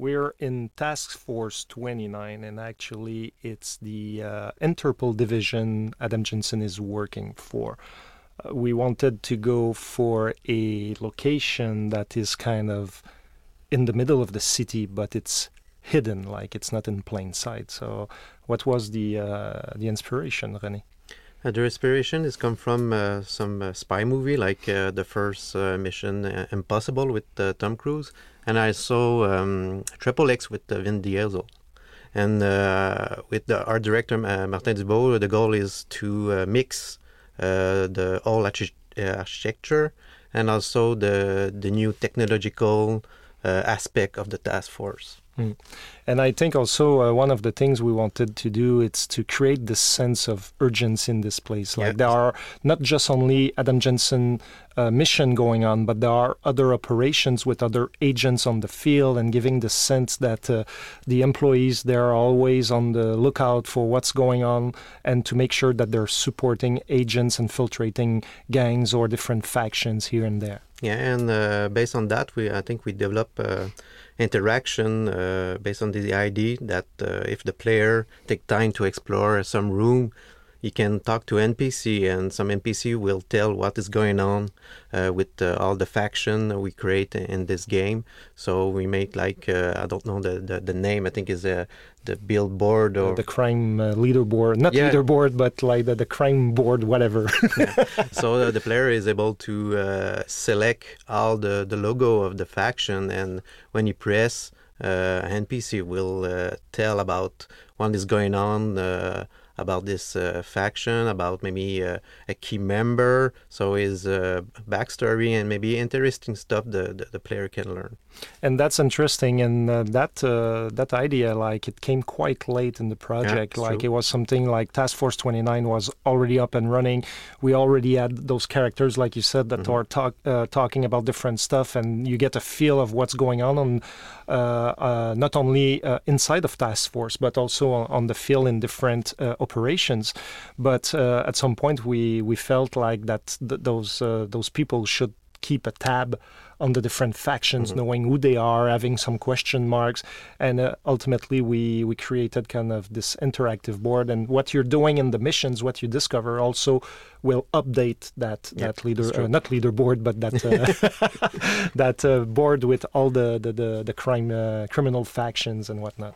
We're in Task Force 29, and actually, it's the uh, Interpol division Adam Jensen is working for. Uh, we wanted to go for a location that is kind of in the middle of the city, but it's hidden, like it's not in plain sight. So, what was the uh, the inspiration, René? Uh, the inspiration has come from uh, some uh, spy movie, like uh, the first uh, Mission uh, Impossible with Tom Cruise, and I saw um, Triple X with Vin Diesel. And with the art director Martin Dubois, the goal is to mix the whole architecture and also the the new technological aspect of the task force. Mm. And I think also uh, one of the things we wanted to do is to create this sense of urgency in this place. Like there are not just only Adam Jensen uh, mission going on, but there are other operations with other agents on the field, and giving the sense that uh, the employees they are always on the lookout for what's going on, and to make sure that they're supporting agents and infiltrating gangs or different factions here and there. Yeah, and uh, based on that, we I think we develop uh, interaction uh, based on the idea that uh, if the player take time to explore some room you can talk to NPC, and some NPC will tell what is going on uh, with uh, all the faction we create in this game. So we make like uh, I don't know the, the, the name. I think is uh, the billboard or the crime uh, leaderboard, not yeah. leaderboard, but like the, the crime board, whatever. yeah. So uh, the player is able to select all the the logo of the faction, and when you press. NPC will tell about what is going on, about this uh, faction, about maybe uh, a key member, so his uh, backstory and maybe interesting stuff the, the, the player can learn. And that's interesting, and uh, that uh, that idea, like it came quite late in the project. Yeah, like true. it was something like Task Force 29 was already up and running. We already had those characters, like you said, that mm-hmm. are talk, uh, talking about different stuff, and you get a feel of what's going on on not only inside of Task Force, but also on, on the field in different operations. But uh, at some point, we we felt like that th- those uh, those people should keep a tab on the different factions, mm-hmm. knowing who they are, having some question marks, and uh, ultimately we we created kind of this interactive board. And what you're doing in the missions, what you discover, also will update that yep, that leader, uh, not leaderboard, but that uh, that uh, board with all the the the, the crime uh, criminal factions and whatnot.